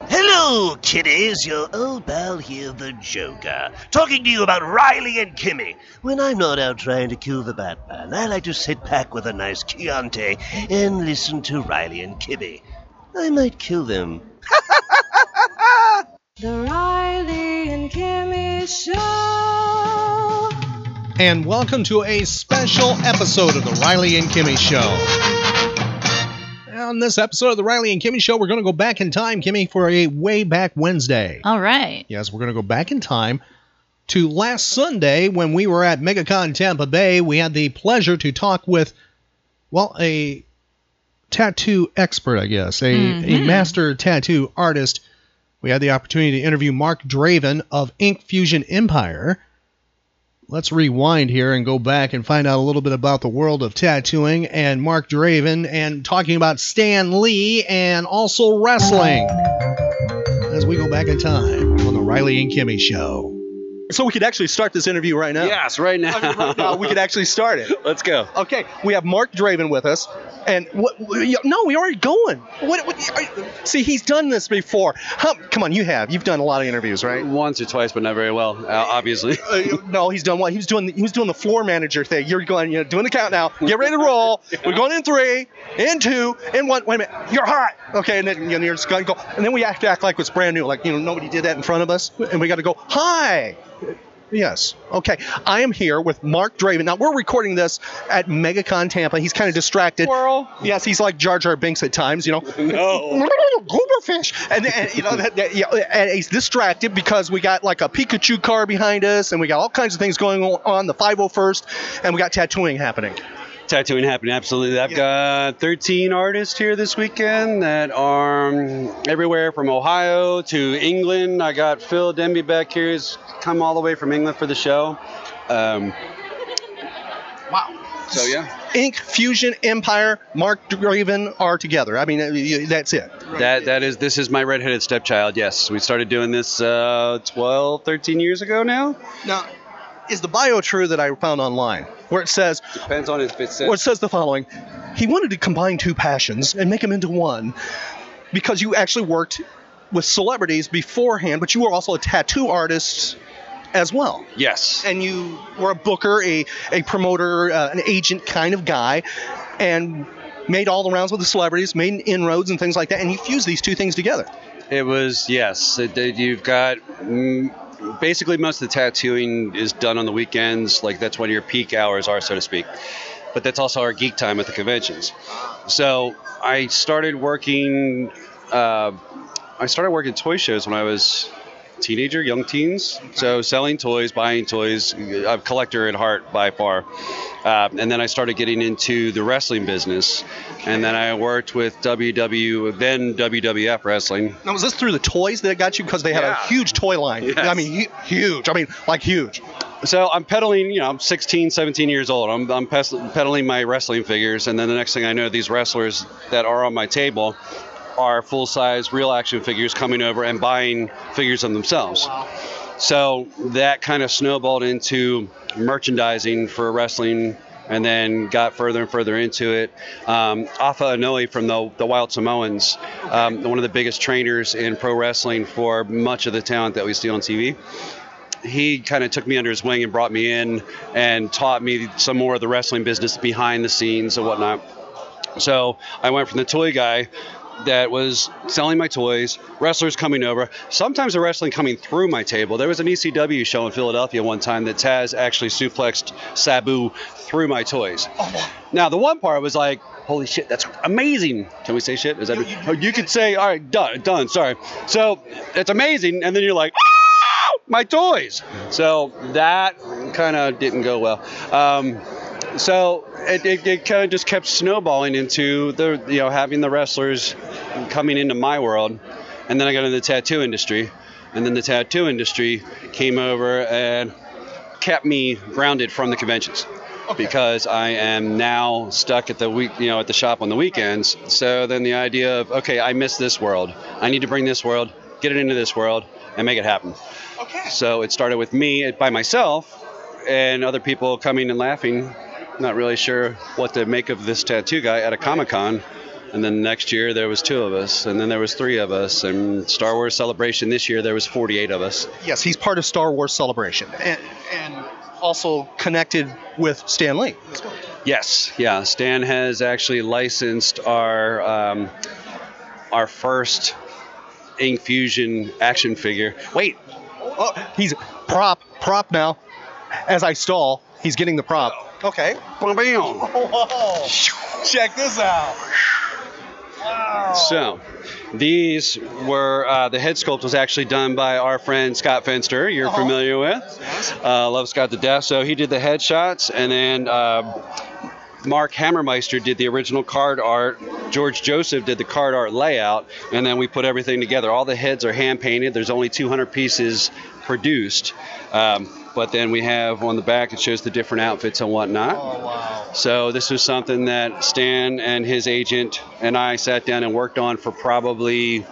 Hello, kiddies. Your old pal here, the Joker, talking to you about Riley and Kimmy. When I'm not out trying to kill the Batman, I like to sit back with a nice Chianti and listen to Riley and Kimmy. I might kill them. The Riley and Kimmy Show. And welcome to a special episode of the Riley and Kimmy Show. On this episode of the Riley and Kimmy Show, we're going to go back in time, Kimmy, for a way back Wednesday. All right. Yes, we're going to go back in time to last Sunday when we were at MegaCon Tampa Bay. We had the pleasure to talk with, well, a tattoo expert, I guess, a, a mm-hmm. master tattoo artist. We had the opportunity to interview Marc Draven of Ink Fusion Empire. Let's rewind here and go back and find out a little bit about the world of tattooing and Marc Draven and talking about Stan Lee and also wrestling as we go back in time on the Riley and Kimmy Show. So we could actually start this interview right now. Yes, right now. I mean, right now we could actually start it. Let's go. Okay, we have Marc Draven with us, and what? No, we already going. What? what are, see, he's done this before. How, come on, you have. You've done a lot of interviews, right? Once or twice, but not very well, uh, obviously. Uh, no, he's done what? He was doing. He was doing the floor manager thing. You're going, You're doing the count now. Get ready to roll. We're going in three, in two, in one. Wait a minute. You're hot. Okay, and then you know, you're just going to go, and then we have to act like it's brand new, like you know nobody did that in front of us, and we got to go hi. Yes. Okay. I am here with Marc Draven. Now we're recording this at MegaCon Tampa. He's kind of distracted. Squirrel. Yes, he's like Jar Jar Binks at times. You know. No. Gooberfish. And, and you know that, that yeah, and he's distracted because we got like a Pikachu car behind us, and we got all kinds of things going on. The 501st, and we got tattooing happening. Tattooing happening, absolutely. I've got 13 artists here this weekend that are um, everywhere from Ohio to England. I got Phil Denby back here. He's come all the way from England for the show. Um, Wow. so, yeah. Ink Fusion Empire, Marc Draven are together. I mean, uh, that's it. That that is this is my redheaded stepchild. Yes, we started doing this uh, 12, 13 years ago now. Now, is the bio true that I found online, where it says, Depends on it's where it says the following: He wanted to combine two passions and make them into one, because you actually worked with celebrities beforehand, but you were also a tattoo artist as well. yes. and you were a booker, a, a promoter, uh, an agent kind of guy, and made all the rounds with the celebrities, made inroads and things like that, and you fused these two things together. It was yes. It, it- you've got mm, basically most of the tattooing is done on the weekends. Like that's when your peak hours are, so to speak. But that's also our geek time at the conventions. So I started working. Uh, I started working toy shows when I was teenager, young teens. So selling toys, buying toys. I'm a collector at heart by far. Uh, and then I started getting into the wrestling business, and then I worked with WW, then WWF wrestling. Now, was this through the toys that got you? Because they had Yeah. a huge toy line. Yes. I mean, huge. I mean, like huge. So I'm peddling, you know, I'm 16, 17 years old. I'm, I'm peddling my wrestling figures, and then the next thing I know, these wrestlers that are on my table are full size, real action figures coming over and buying figures of themselves. So that kind of snowballed into merchandising for wrestling and then got further and further into it. Um, Afa from the, the Wild Samoans, um, one of the biggest trainers in pro wrestling for much of the talent that we see on TV he kind of took me under his wing and brought me in and taught me some more of the wrestling business behind the scenes and whatnot. So I went from the toy guy that was selling my toys, wrestlers coming over, sometimes the wrestling coming through my table. There was an ECW show in Philadelphia one time that Taz actually suplexed Sabu through my toys. Now the one part was like, holy shit, that's amazing. Can we say shit? Is that oh, you could say, all right, done, done. Sorry. So it's amazing, and then you're like, "Ah, my toys. So that kind of didn't go well. Um, so it, it, it kind of just kept snowballing into the you know having the wrestlers coming into my world and then I got into the tattoo industry, and then the tattoo industry came over and kept me grounded from the conventions. Because I am now stuck at the week, you know, at the shop on the weekends. So then the idea of okay, I miss this world. I need to bring this world, get it into this world, and make it happen. Okay. So it started with me by myself, and other people coming and laughing, not really sure what to make of this tattoo guy at a Comic Con. And then next year there was two of us, and then there was three of us, and Star Wars Celebration this year there was 48 of us. Yes, he's part of Star Wars Celebration, and, and also connected with Stan Lee. Yes, yeah. Stan has actually licensed our um, our first Ink Fusion action figure. Wait, Oh, he's prop, prop now. As I stall, he's getting the prop. Okay. bam, bam. Whoa. Check this out. Wow. So, these were uh, the head sculpt was actually done by our friend Scott Fenster. You're familiar with. Uh, love Scott to death. So he did the headshots, and then uh, Mark Hammermeister did the original card art. George Joseph did the card art layout, and then we put everything together. All the heads are hand painted. There's only 200 pieces produced. Um, but then we have on the back it shows the different outfits and whatnot. Oh, wow. So this was something that Stan and his agent and I sat down and worked on for probably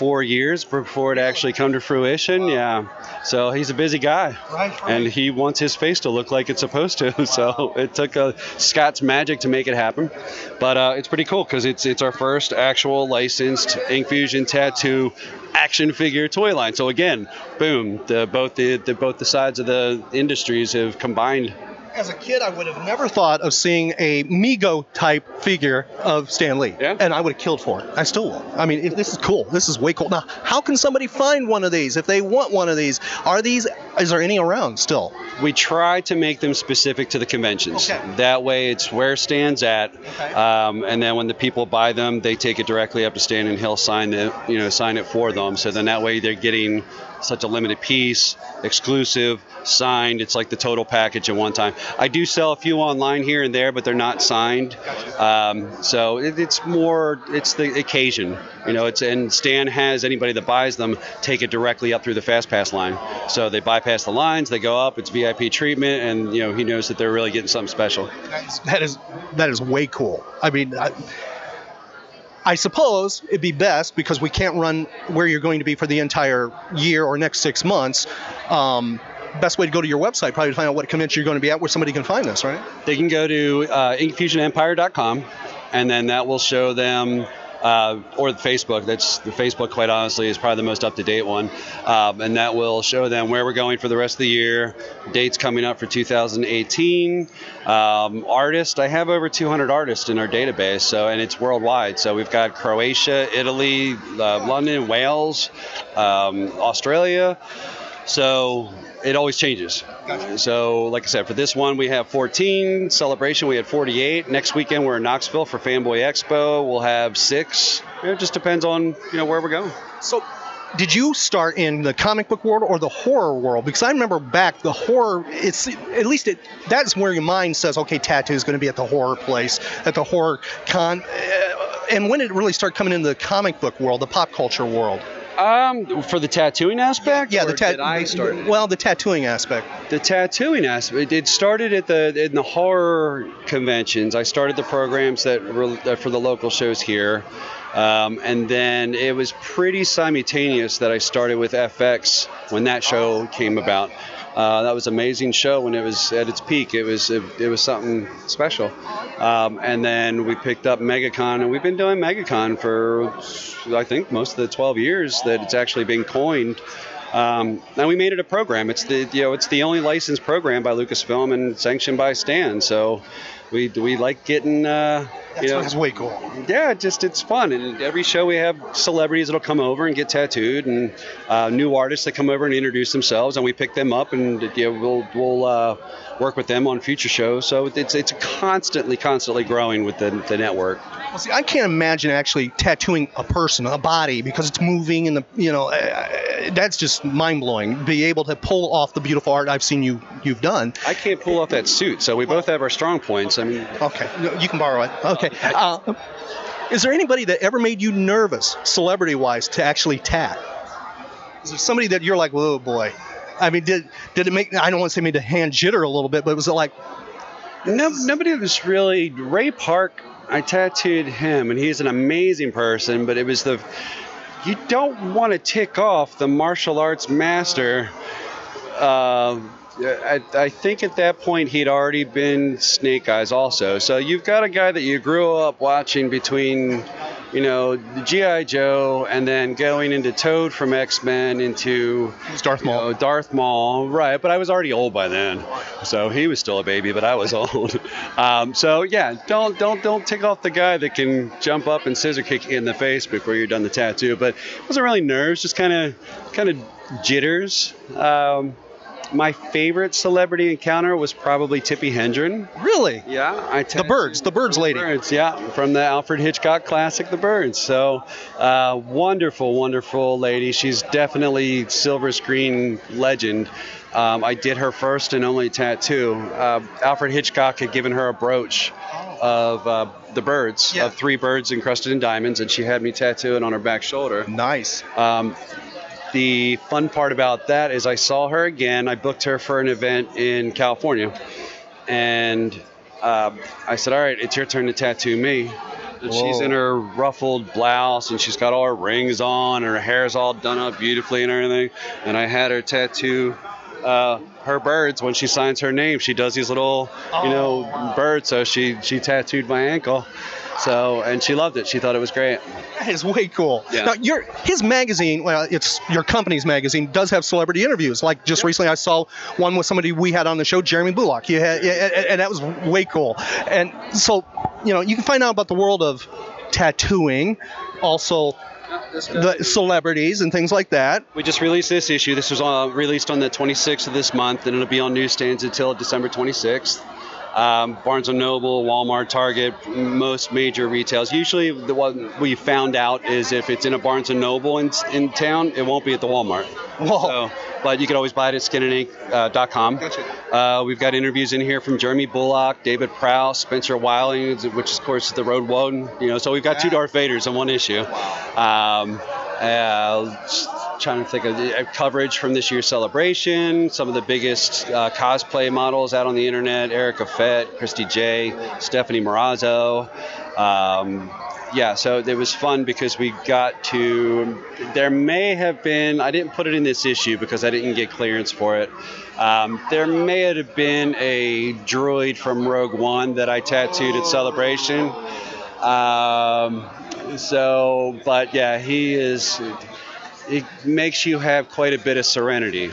four years before it actually come to fruition. Yeah. So he's a busy guy. Right, right. And he wants his face to look like it's supposed to. So it took uh, Scott's magic to make it happen. But uh, it's pretty cool because it's it's our first actual licensed Ink Fusion tattoo action figure toy line. So again, boom, the both the, the both the sides of the industries have combined As a kid, I would have never thought of seeing a Mego type figure of Stan Lee. Yeah. And I would have killed for it. I still will. I mean, this is cool. This is way cool. Now, how can somebody find one of these if they want one of these? Are these, is there any around still? we try to make them specific to the conventions. Okay. That way, it's where Stan's at, Okay. um, and then when the people buy them, they take it directly up to Stan, and he'll sign it, you know, sign it for them. So then that way, they're getting such a limited piece, exclusive, signed. It's like the total package at one time. I do sell a few online here and there, but they're not signed. Um, so it, it's more, it's the occasion, you know. It's and Stan has anybody that buys them take it directly up through the Fast Pass line. So they bypass the lines, they go up. It's VIP treatment, and you know he knows that they're really getting something special. That is that is way cool. I mean, I, I suppose it'd be best because we can't run where you're going to be for the entire year or next six months. Um, best way to go to your website probably to find out what convention you're going to be at, where somebody can find this, right? They can go to uh, inkfusionempire.com, and then that will show them. Uh, or Facebook. That's the Facebook. Quite honestly, is probably the most up-to-date one, um, and that will show them where we're going for the rest of the year. Dates coming up for 2018. Um, artists. I have over 200 artists in our database, so and it's worldwide. So we've got Croatia, Italy, uh, London, Wales, um, Australia. So it always changes. So, like I said, for this one we have 14. Celebration we had 48. Next weekend we're in Knoxville for Fanboy Expo. We'll have six. It just depends on you know where we're going. So, did you start in the comic book world or the horror world? Because I remember back the horror. It's at least it. That's where your mind says, okay, tattoo is going to be at the horror place, at the horror con. Uh, And when did it really start coming into the comic book world, the pop culture world? Um, for the tattooing aspect, Yeah, the tat. did I started. Well, the tattooing aspect. the tattooing aspect it started at the in the horror conventions i started the programs that were that for the local shows here um, and then it was pretty simultaneous that i started with fx when that show came about uh, that was amazing show when it was at its peak. It was it, it was something special. Um, and then we picked up megacon and we've been doing megacon for i think most of the 12 years that it's actually been coined um, and we made it a program. It's the you know it's the only licensed program by Lucasfilm and sanctioned by Stan. So we we like getting uh, you know that's way cool. yeah just it's fun and every show we have celebrities that'll come over and get tattooed and uh, new artists that come over and introduce themselves and we pick them up and you know, we'll we'll uh, work with them on future shows. So it's it's constantly constantly growing with the the network. Well, see, I can't imagine actually tattooing a person, a body, because it's moving and the you know uh, that's just mind blowing. Be able to pull off the beautiful art I've seen you you've done. I can't pull off that suit, so we both have our strong points. I mean, Okay, no, you can borrow it. Okay. Uh, Is there anybody that ever made you nervous, celebrity-wise, to actually tat? Is there somebody that you're like, whoa, boy? I mean, did did it make? I don't want to say made the hand jitter a little bit, but was it like, No, nobody was really Ray Park. I tattooed him, and he's an amazing person. But it was the you don't want to tick off the martial arts master. Uh, I, I think at that point he'd already been Snake Eyes also. So you've got a guy that you grew up watching between, you know, GI Joe and then going into Toad from X Men into Darth you Maul. know, Darth Maul, right? But I was already old by then, so he was still a baby, but I was old. Um, so yeah, don't don't don't tick off the guy that can jump up and scissor kick you in the face before you're done the tattoo. But it wasn't really nerves, just kind of kind of jitters. Um, my favorite celebrity encounter was probably Tippi Hedren. really? Yeah, I The birds, the birds lady. Birds, yeah, from the Alfred Hitchcock classic, The Birds. So, uh, wonderful, wonderful lady. She's definitely silver screen legend. Um, I did her first and only tattoo. Uh, Alfred Hitchcock had given her a brooch of uh, the birds, Yeah. of three birds encrusted in diamonds, and she had me tattoo it on her back shoulder. Nice. Um, the fun part about that is I saw her again. I booked her for an event in California, and um, I said, "All right, it's your turn to tattoo me." And she's in her ruffled blouse, and she's got all her rings on, and her hair's all done up beautifully and everything. And I had her tattoo uh, her birds when she signs her name. She does these little, you know, birds. So she she tattooed my ankle. So and she loved it. She thought it was great. That is way cool. Yeah. Now, your his magazine, well, it's your company's magazine, does have celebrity interviews. Like just recently, I saw one with somebody we had on the show, Jeremy Bulloch. You had, yeah, and, and that was way cool. And so, you know, you can find out about the world of tattooing, also the celebrities and things like that. We just released this issue. This was uh, released on the 26th of this month, and it'll be on newsstands until December 26th. Um, Barnes and Noble, Walmart, Target, most major retails. Usually, the one we found out is if it's in a Barnes and Noble in, in town, it won't be at the Walmart. Whoa. So, but you can always buy it at skinandink.com. Gotcha. Uh, we've got interviews in here from Jeremy Bulloch, David Prowse, Spencer Wilding, which of course is the Rogue One. You know, so we've got two Darth Vaders in one issue. Um, uh, trying to think of the, uh, coverage from this year's celebration. Some of the biggest uh, cosplay models out on the internet: Erica Fett, Christy J, Stephanie Morazzo. Um, yeah, so it was fun because we got to. There may have been. I didn't put it in this issue because I didn't get clearance for it. Um, there may have been a droid from Rogue One that I tattooed at Celebration. Um, so, but yeah, he is. It makes you have quite a bit of serenity.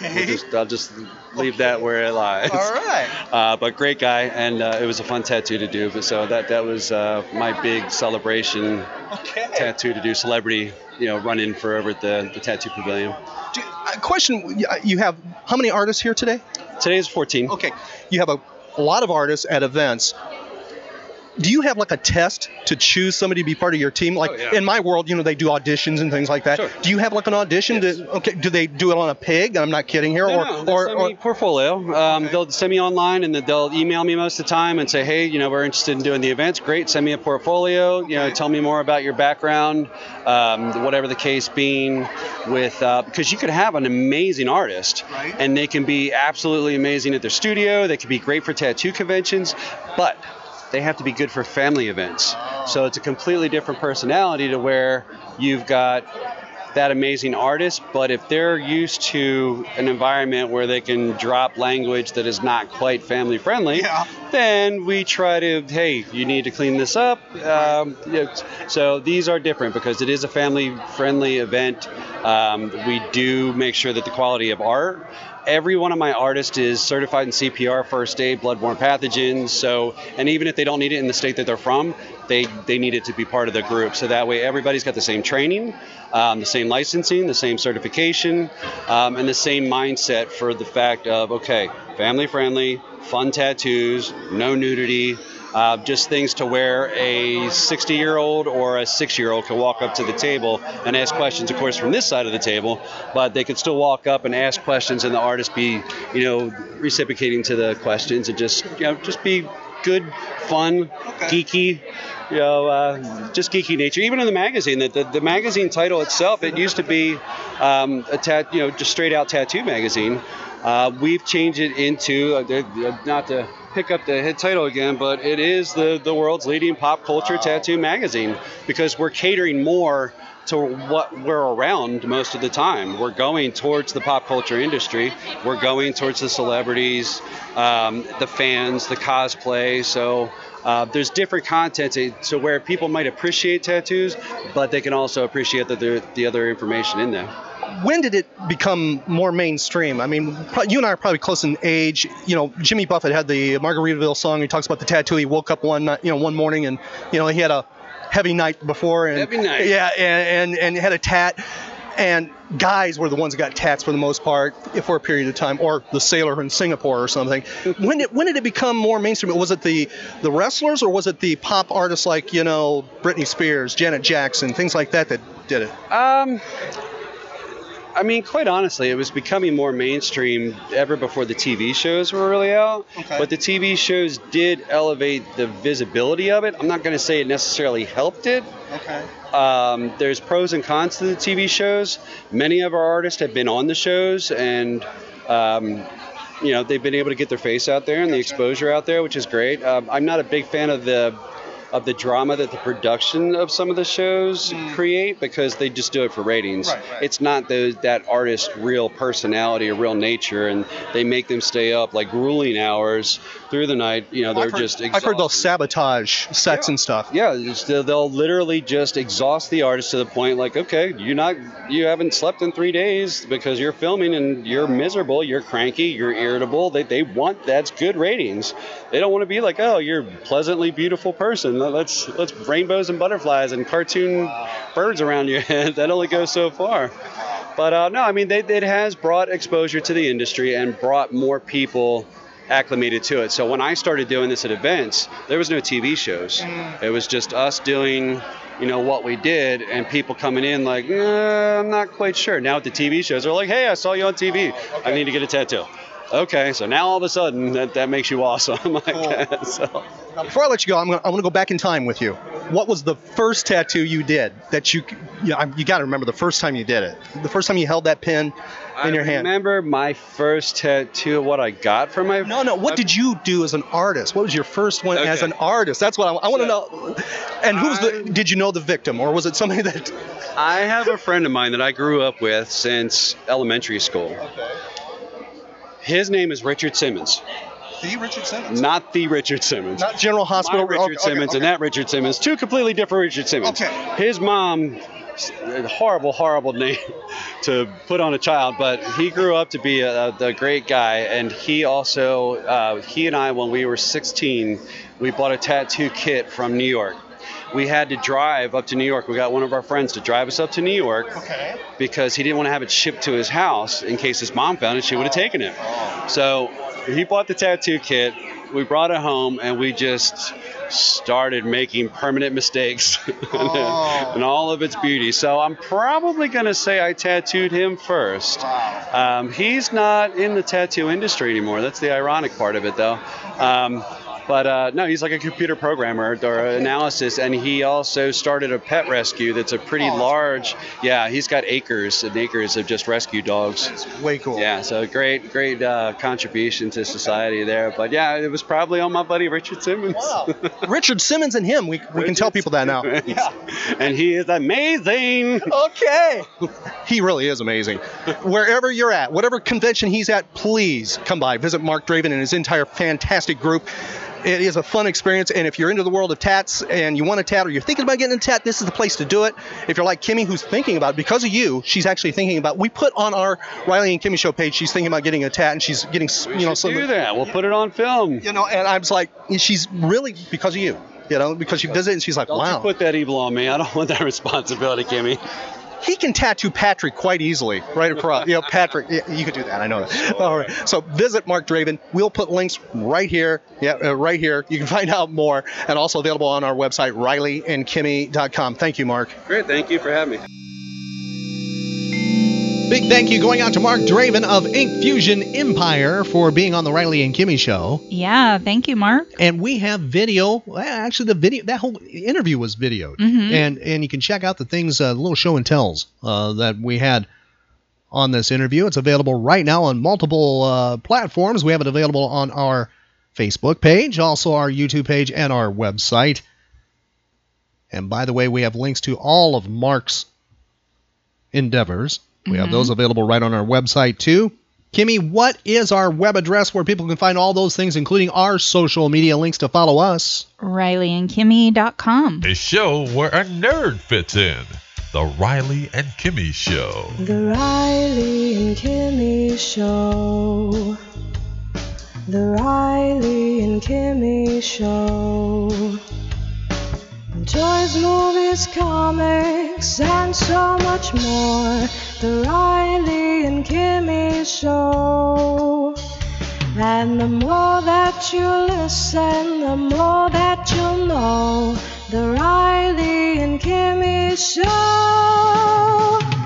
I'll just, I'll just leave that where it lies. All right. Uh, but great guy, and uh, it was a fun tattoo to do. But so that that was uh, my big celebration Okay. tattoo to do. Celebrity, you know, run in for over at the, the tattoo pavilion. Do- a question: You have how many artists here today? Today is 14. Okay, you have a lot of artists at events. Do you have like a test to choose somebody to be part of your team? Like Oh, yeah. in my world, you know, they do auditions and things like that. Sure. Do you have like an audition? Yes. To, okay, do they do it on a pig? I'm not kidding here. No, or, no, or, or portfolio. Um, They'll send me online, and then they'll email me most of the time and say, "Hey, you know, we're interested in doing the events. Great, send me a portfolio. You know, tell me more about your background, um, whatever the case being." With uh, because you could have an amazing artist, Right. and they can be absolutely amazing at their studio. They can be great for tattoo conventions, but they have to be good for family events. So it's a completely different personality to where you've got that amazing artist, but if they're used to an environment where they can drop language that is not quite family friendly, Yeah. then we try to, hey, you need to clean this up. Um, so these are different because it is a family friendly event. Um, we do make sure that the quality of art. Every one of my artists is certified in CPR, first aid, bloodborne pathogens. So, and even if they don't need it in the state that they're from, they they need it to be part of the group. So that way, everybody's got the same training, um, the same licensing, the same certification, um, and the same mindset for the fact of okay, family friendly, fun tattoos, no nudity. Uh, just things to where a 60 year old or a six year old can walk up to the table and ask questions, of course, from this side of the table, but they could still walk up and ask questions and the artist be, you know, reciprocating to the questions and just, you know, just be good, fun, geeky. You know, uh, just geeky nature. Even in the magazine, the, the, the magazine title itself, it used to be um, a tat, you know, just straight out tattoo magazine. Uh, we've changed it into uh, not to pick up the head title again, but it is the the world's leading pop culture tattoo magazine because we're catering more to what we're around most of the time. We're going towards the pop culture industry. We're going towards the celebrities, um, the fans, the cosplay. So uh, there's different content to, to, where people might appreciate tattoos, but they can also appreciate the, the other information in there when did it become more mainstream? I mean, you and I are probably close in age. You know, Jimmy Buffett had the Margaritaville song. He talks about the tattoo. He woke up one night, you know, one morning, and you know, he had a heavy night before, and heavy night. yeah, and, and and had a tat. And guys were the ones that got tats for the most part for a period of time, or the sailor in Singapore or something. when did when did it become more mainstream? Was it the the wrestlers or was it the pop artists like you know Britney Spears, Janet Jackson, things like that that did it? Um, I mean, quite honestly, it was becoming more mainstream ever before the TV shows were really out. Okay. But the TV shows did elevate the visibility of it. I'm not going to say it necessarily helped it. Okay. Um, there's pros and cons to the TV shows. Many of our artists have been on the shows, and um, you know they've been able to get their face out there and the exposure out there, which is great. Um, I'm not a big fan of the of the drama that the production of some of the shows mm. create because they just do it for ratings. Right, right. It's not those that artist's real personality or real nature, and they make them stay up like grueling hours through the night. You know, they're I've heard, just. Exhausted. I've heard they'll sabotage sets yeah. and stuff. Yeah, they'll literally just exhaust the artist to the point like, okay, you're not, you haven't slept in three days because you're filming and you're miserable, you're cranky, you're irritable. They, they want that's good ratings. They don't want to be like, oh, you're a pleasantly beautiful person. Let's let's rainbows and butterflies and cartoon birds around your head. that only goes so far. But uh, no, I mean, they, it has brought exposure to the industry and brought more people acclimated to it. So when I started doing this at events, there was no TV shows. It was just us doing, you know, what we did, and people coming in like, eh, I'm not quite sure. Now with the TV shows, they're like, Hey, I saw you on TV. Okay. I need to get a tattoo. Okay, so now all of a sudden that, that makes you awesome. I cool. guess. So. Before I let you go, I'm going to I want to go back in time with you. What was the first tattoo you did that you you, know, you got to remember the first time you did it? The first time you held that pin in I your hand. I remember my first tattoo. What I got from my no no. What uh, did you do as an artist? What was your first one okay. as an artist? That's what I, I want to so, know. And who's I, the? Did you know the victim, or was it somebody that? I have a friend of mine that I grew up with since elementary school. Okay. His name is Richard Simmons. The Richard Simmons. Not the Richard Simmons. Not General Hospital. My Richard okay, Simmons okay, okay. and that Richard Simmons. Two completely different Richard Simmons. Okay. His mom, horrible, horrible name to put on a child, but he grew up to be a, a great guy, and he also, uh, he and I, when we were 16, we bought a tattoo kit from New York we had to drive up to New York. We got one of our friends to drive us up to New York okay. because he didn't want to have it shipped to his house in case his mom found it. She would have taken it. So he bought the tattoo kit. We brought it home and we just started making permanent mistakes oh. and all of its beauty. So I'm probably going to say I tattooed him first. Wow. Um, he's not in the tattoo industry anymore. That's the ironic part of it, though. Um, but uh, no, he's like a computer programmer or analysis, and he also started a pet rescue that's a pretty oh, large. Cool. Yeah, he's got acres and acres of just rescue dogs. That's way cool. Yeah, so great, great uh, contribution to society there. But yeah, it was probably on my buddy Richard Simmons. Wow. Richard Simmons and him, we, we can tell people that now. yeah. And he is amazing. Okay. he really is amazing. Wherever you're at, whatever convention he's at, please come by. Visit Marc Draven and his entire fantastic group it is a fun experience. And if you're into the world of tats and you want a tat or you're thinking about getting a tat, this is the place to do it. If you're like Kimmy, who's thinking about it, because of you, she's actually thinking about. We put on our Riley and Kimmy show page. She's thinking about getting a tat, and she's getting we you know some. do that. We'll put it on film. You know, and I was like, she's really because of you. You know, because she does it, and she's like, Don't wow. Put that evil on me. I don't want that responsibility, Kimmy he can tattoo Patrick quite easily, right across. You know, Patrick, yeah, you could do that. I know that. All right. So visit Marc Draven. We'll put links right here. Yeah, uh, right here. You can find out more, and also available on our website, RileyandKimmy.com. Thank you, Marc. Great. Thank you for having me. Big thank you going out to Marc Draven of Ink Fusion Empire for being on the Riley and Kimmy show. Yeah, thank you, Marc. And we have video. well, Actually, the video that whole interview was videoed, Mhm. and and you can check out the things, uh, little show and tells uh, that we had on this interview. It's available right now on multiple uh, platforms. We have it available on our Facebook page, also our YouTube page, and our website. And by the way, we have links to all of Marc's endeavors. We have Mhm. those available right on our website too. Kimmy, what is our web address where people can find all those things, including our social media links to follow us? RileyandKimmy.com. A show where a nerd fits in. The Riley and Kimmy Show. The Riley and Kimmy Show. The Riley and Kimmy Show. Toys, movies, comics, and so much more. The Riley and Kimmy Show. And the more that you listen, the more that you'll know. The Riley and Kimmy Show.